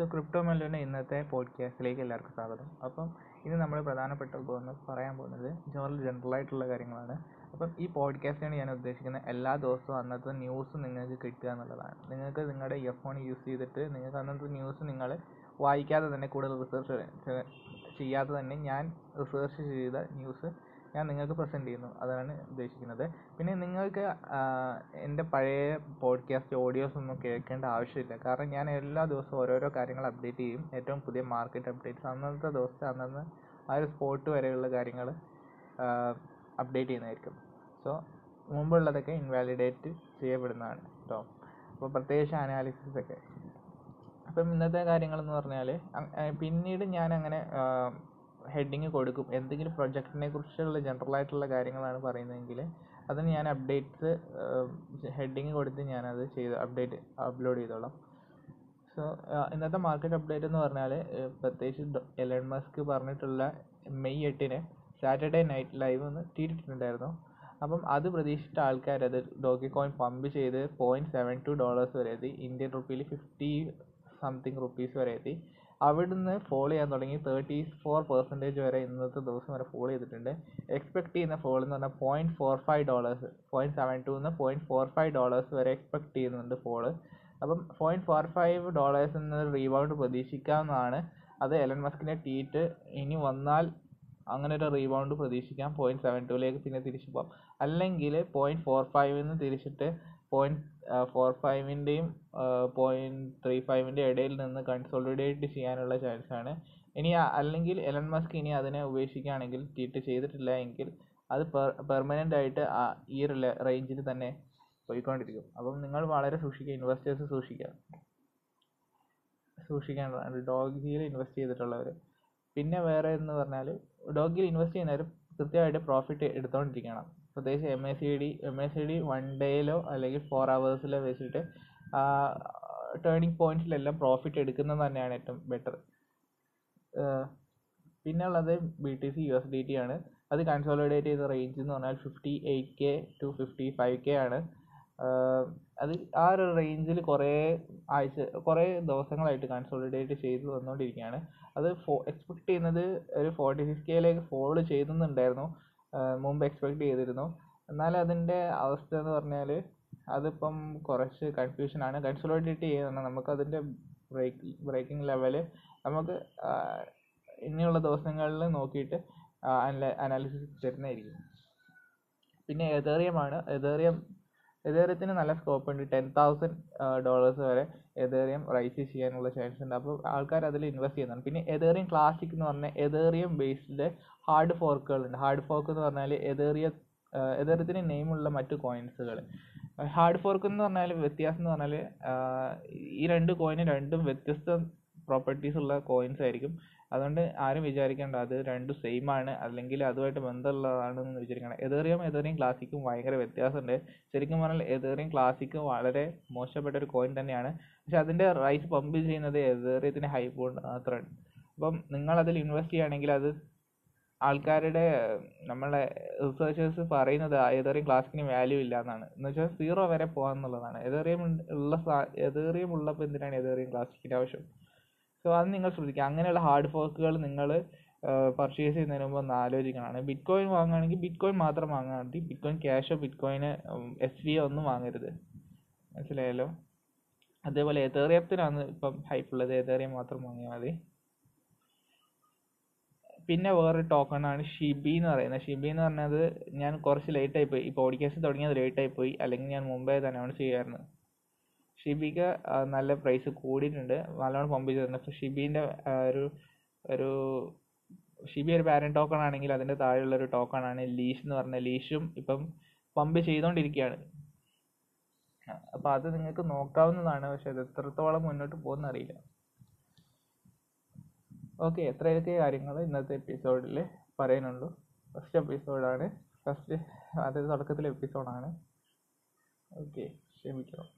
So crypto മെല്ലോന്റെ ഇന്നത്തെ പോഡ്കാസ്റ്റിലേക്ക് എല്ലാവർക്കും സ്വാഗതം. അപ്പം ഇന്ന് നമ്മൾ പ്രധാനപ്പെട്ട പോകുന്ന പറയാൻ പോകുന്നത് ജനറൽ ജനറൽ ആയിട്ടുള്ള കാര്യങ്ങളാണ്. അപ്പം ഈ പോഡ്കാസ്റ്റിനാണ് ഞാൻ ഉദ്ദേശിക്കുന്നത് എല്ലാ ദിവസവും അന്നത്തെ ന്യൂസ് നിങ്ങൾക്ക് കിട്ടുക എന്നുള്ളതാണ്. നിങ്ങൾക്ക് നിങ്ങളുടെ ഇയർഫോൺ യൂസ് ചെയ്തിട്ട് നിങ്ങൾക്ക് അന്നത്തെ ന്യൂസ് നിങ്ങൾ വായിക്കാതെ തന്നെ കൂടുതൽ റിസർച്ച് ചെയ്യാതെ തന്നെ ഞാൻ റിസർച്ച് ചെയ്ത ന്യൂസ് ഞാൻ നിങ്ങൾക്ക് പ്രസന്റ് ചെയ്യുന്നു. അതാണ് ഉദ്ദേശിക്കുന്നത്. പിന്നെ നിങ്ങൾക്ക് എന്റെ പഴയ പോഡ്കാസ്റ്റ് ഓഡിയോസ് ഒന്നും കേൾക്കേണ്ട ആവശ്യമില്ല. കാരണം ഞാൻ എല്ലാ ദിവസവും ഓരോരോ കാര്യങ്ങൾ അപ്ഡേറ്റ് ചെയ്യും. ഏറ്റവും പുതിയ മാർക്കറ്റ് അപ്ഡേറ്റ്സ് അന്നത്തെ ദിവസത്തെ അന്നന്ന് ആ ഒരു സ്പോട്ട് വരെയുള്ള കാര്യങ്ങൾ അപ്ഡേറ്റ് ചെയ്യുന്നതായിരിക്കും. സോ മുമ്പുള്ളതൊക്കെ ഇൻവാലിഡേറ്റ് ചെയ്യപ്പെടുന്നതാണ്. കേട്ടോ അപ്പോൾ പ്രത്യേകിച്ച് അനാലിസിസ് ഒക്കെ. അപ്പം ഇന്നത്തെ കാര്യങ്ങളെന്ന് പറഞ്ഞാൽ പിന്നീട് ഞാൻ അങ്ങനെ ഹെഡിങ് കൊടുക്കും. എന്തെങ്കിലും പ്രൊജക്റ്റിനെ കുറിച്ചുള്ള ജനറൽ ആയിട്ടുള്ള കാര്യങ്ങളാണ് പറയുന്നതെങ്കിൽ അതിന് ഞാൻ അപ്ഡേറ്റ്സ് ഹെഡിങ് കൊടുത്ത് ഞാനത് ചെയ്ത് അപ്ഡേറ്റ് അപ്ലോഡ് ചെയ്തോളാം. സോ ഇന്നത്തെ മാർക്കറ്റ് അപ്ഡേറ്റ് എന്ന് പറഞ്ഞാൽ പ്രത്യേകിച്ച് എലൺ മസ്ക് പറഞ്ഞിട്ടുള്ള മെയ് എട്ടിന് സാറ്റർഡേ നൈറ്റ് ലൈവ് ഒന്ന് തീരിട്ടിട്ടുണ്ടായിരുന്നു. അപ്പം അത് പ്രതീക്ഷിച്ച ആൾക്കാർ അത് ഡോക്കി കോയിൻ പമ്പ് ചെയ്ത് പോയിന്റ് സെവൻ ടു ഡോളേഴ്സ് വരെ എത്തി. ഇന്ത്യൻ റുപ്പിയിൽ ഫിഫ്റ്റി സംതിങ് റുപ്പീസ് വരെ എത്തി. അവിടുന്ന് ഫോൾ ചെയ്യാൻ തുടങ്ങി തേർട്ടി ഫോർ പെർസെന്റേജ് വരെ ഇന്നത്തെ ദിവസം വരെ ഫോൾ ചെയ്തിട്ടുണ്ട്. എക്സ്പെക്ട് ചെയ്യുന്ന ഫോൾ എന്ന് പറഞ്ഞാൽ point four five dollars point seven two നിന്ന് പോയിന്റ് ഫോർ ഫൈവ് ഡോളേഴ്സ് വരെ എക്സ്പെക്ട് ചെയ്യുന്നുണ്ട് ഫോൾ അപ്പം പോയിന്റ് ഫോർ ഫൈവ് ഡോളേഴ്സ് എന്ന റീബൗണ്ട് പ്രതീക്ഷിക്കാവുന്നതാണ് അത് എലൻ മസ്കിന്റെ ട്വീറ്റ് ഇനി വന്നാൽ അങ്ങനെ ഒരു റീബൗണ്ട് പ്രതീക്ഷിക്കാം. പോയിന്റ് സെവൻ ടുവിലേക്ക് പിന്നെ തിരിച്ചു പോകാം അല്ലെങ്കിൽ പോയിന്റ് ഫോർ ഫൈവിൽ നിന്ന് തിരിച്ചിട്ട് പോയിന്റ് ഫോർ ഫൈവിന്റെയും പോയിന്റ് ത്രീ ഫൈവിന്റെ ഇടയിൽ നിന്ന് കൺസോളിഡേറ്റ് ചെയ്യാനുള്ള ചാൻസാണ് ഇനി അല്ലെങ്കിൽ എലൻ മസ്ക് ഇനി അതിനെ ഉപേക്ഷിക്കുകയാണെങ്കിൽ ട്വീറ്റ് ചെയ്തിട്ടില്ല എങ്കിൽ അത് പെർമനന്റ് ആയിട്ട് ആ ഈ റേഞ്ചിൽ തന്നെ പോയിക്കൊണ്ടിരിക്കും. അപ്പം നിങ്ങൾ വളരെ സൂക്ഷിക്കുക ഇൻവെസ്റ്റേഴ്സ് സൂക്ഷിക്കുക. സൂക്ഷിക്കേണ്ടതാണ്. ഡോഗിയിൽ ഇൻവെസ്റ്റ് ചെയ്തിട്ടുള്ളവർ പിന്നെ വേറെ എന്ന് പറഞ്ഞാൽ ഡോഗിയിൽ ഇൻവെസ്റ്റ് ചെയ്യുന്നവർ കൃത്യമായിട്ട് പ്രോഫിറ്റ് എടുത്തുകൊണ്ടിരിക്കണം പ്രത്യേകിച്ച് M A C D M A C D one ഡേയിലോ അല്ലെങ്കിൽ ഫോർ അവേഴ്സിലോ വെച്ചിട്ട് ടേണിംഗ് പോയിന്റ്സിലെല്ലാം പ്രോഫിറ്റ് എടുക്കുന്നത് തന്നെയാണ് ഏറ്റവും ബെറ്റർ പിന്നെ ഉള്ളത് B T C U S D T ആണ്. അത് കൺസോളിഡേറ്റ് ചെയ്ത റേഞ്ച് എന്ന് പറഞ്ഞാൽ fifty eight K to fifty five K ആണ് അത് ആ ഒരു റേഞ്ചിൽ കുറേ ആഴ്ച കുറേ ദിവസങ്ങളായിട്ട് കൺസോളിഡേറ്റ് ചെയ്ത് വന്നുകൊണ്ടിരിക്കുകയാണ്. അത് ഫോ എക്സ്പെക്ട് ചെയ്യുന്നത് ഒരു ഫോർട്ടി സിക്സ് കെയിലേക്ക് ഫോൾ മുമ്പ് എക്സ്പെക്ട് ചെയ്തിരുന്നു. എന്നാൽ അതിന്റെ അവസ്ഥ എന്ന് പറഞ്ഞാൽ അതിപ്പം കുറച്ച് കൺഫ്യൂഷനാണ് കൺസോളിഡേറ്റ് ചെയ്യുന്നുണ്ട് നമുക്കതിന്റെ ബ്രേക്ക് ബ്രേക്കിംഗ് ലെവൽ നമുക്ക് ഇനിയുള്ള ദിവസങ്ങളിൽ നോക്കിയിട്ട് അനാലിസിസ് തരുന്നതായിരിക്കും. പിന്നെ എതേറിയമാണ് എതേറിയം എതേറിയത്തിന് നല്ല സ്കോപ്പ് ഉണ്ട്. ടെൻ തൗസൻഡ് ഡോളേഴ്സ് വരെ എതേറിയം റൈസ് ചെയ്യാനുള്ള ചാൻസ് ഉണ്ട്. അപ്പോൾ ആൾക്കാർ അതിൽ ഇൻവെസ്റ്റ് ചെയ്യുന്നുണ്ട് പിന്നെ എതേറിയം ക്ലാസിക് എന്ന് പറഞ്ഞാൽ എതേറിയം ബേസ്ഡ് ഹാർഡ് ഫോർക്കുകളുണ്ട് ഹാർഡ് ഫോർക്ക് എന്ന് പറഞ്ഞാൽ എതേറിയ എതേറിയത്തിന് നെയിമുള്ള മറ്റു കോയിൻസുകൾ ഹാർഡ് ഫോർക്ക് എന്ന് പറഞ്ഞാൽ വ്യത്യാസം എന്ന് പറഞ്ഞാൽ ഈ രണ്ട് കോയിന് രണ്ടും വ്യത്യസ്ത പ്രോപ്പർട്ടീസ് ഉള്ള കോയിൻസ് ആയിരിക്കും. അതുകൊണ്ട് ആരും വിചാരിക്കേണ്ട അത് രണ്ടും സെയിം ആണ്. അല്ലെങ്കിൽ അതുമായിട്ട് ബന്ധമുള്ളതാണെന്ന് വിചാരിക്കണം എതേറിയം എതേറിയം ക്ലാസിക്കും ഭയങ്കര വ്യത്യാസമുണ്ട്. ശരിക്കും പറഞ്ഞാൽ എതേറിയം ക്ലാസിക്കും വളരെ മോശപ്പെട്ട ഒരു കോയിൻ തന്നെയാണ്. പക്ഷെ അതിന്റെ റൈസ് പമ്പ് ചെയ്യുന്നത് എതേറിയത്തിന് ഹൈപ്പ് കൊണ്ട് മാത്രമാണ്. അപ്പം നിങ്ങൾ അതിൽ ഇൻവെസ്റ്റ് ചെയ്യുകയാണെങ്കിൽ അത് ആൾക്കാരുടെ നമ്മളെ റിസർച്ചേഴ്സ് പറയുന്നത് എതേറിയം ക്ലാസിക്കിന് വാല്യൂ ഇല്ല എന്നാണ് എന്ന് വെച്ചാൽ സീറോ വരെ പോകാമെന്നുള്ളതാണ് എതേറിയം ഉള്ള എതേറിയം ഉള്ളപ്പോൾ എന്തിനാണ് എതേറിയം ക്ലാസിക്കിന്റെ ആവശ്യം? സോ അത് നിങ്ങൾ ശ്രദ്ധിക്കുക. അങ്ങനെയുള്ള ഹാർഡ് ഫോർക്കുകൾ നിങ്ങൾ പർച്ചേസ് ചെയ്യുന്നതിന് മുമ്പ് ഒന്ന് ആലോചിക്കണമാണ് ബിറ്റ് കോയിൻ വാങ്ങുകയാണെങ്കിൽ ബിറ്റ് കോയിൻ മാത്രം വാങ്ങാൻ മതി. ബിറ്റ് കോയിൻ ക്യാഷോ ബിറ്റ് കോയിന് എസ് വി ഒന്നും വാങ്ങരുത്. മനസ്സിലായല്ലോ? അതേപോലെ എതേറിയത്തിനാണ് ഇപ്പം ഹൈപ്പ് ഉള്ളത്. എതേറിയം മാത്രം വാങ്ങിയാൽ മതി. പിന്നെ വേറൊരു ടോക്കണാണ് ആണ് ഷിബി എന്ന് പറയുന്നത്. ഷിബി എന്ന് പറഞ്ഞത് ഞാൻ കുറച്ച് ലേറ്റ് ആയി പോയി. ഈ പോഡ്കാസ്റ്റ് തുടങ്ങിയത് ലേറ്റ് ആയി പോയി. അല്ലെങ്കിൽ ഞാൻ മുമ്പേ തന്നെ അനൗൺസ് ചെയ്യായിരുന്നു. ഷിബിക്ക് നല്ല പ്രൈസ് കൂടിയിട്ടുണ്ട്. നല്ലോണം പമ്പ് ചെയ്തിട്ടുണ്ട് അപ്പോൾ ഷിബീന്റെ ഒരു ഒരു ഷിബി ഒരു പാരന്റ് ടോക്കൺ ആണെങ്കിൽ അതിന്റെ താഴെയുള്ള ഒരു ടോക്കൺ ആണ് ലീഷ് എന്ന് പറഞ്ഞ ലീഷും ഇപ്പം പമ്പ് ചെയ്തുകൊണ്ടിരിക്കുകയാണ് അപ്പോൾ അത് നിങ്ങൾക്ക് നോക്കാവുന്നതാണ്. പക്ഷെ അത് എത്രത്തോളം മുന്നോട്ട് പോകുന്ന അറിയില്ല ഓക്കെ എത്രയൊക്കെ കാര്യങ്ങൾ ഇന്നത്തെ എപ്പിസോഡിൽ പറയാനുള്ളൂ. ഫസ്റ്റ് എപ്പിസോഡാണ് ഫസ്റ്റ് അതായത് തുടക്കത്തിലെ എപ്പിസോഡാണ് ഓക്കെ ക്ഷമിക്കണം.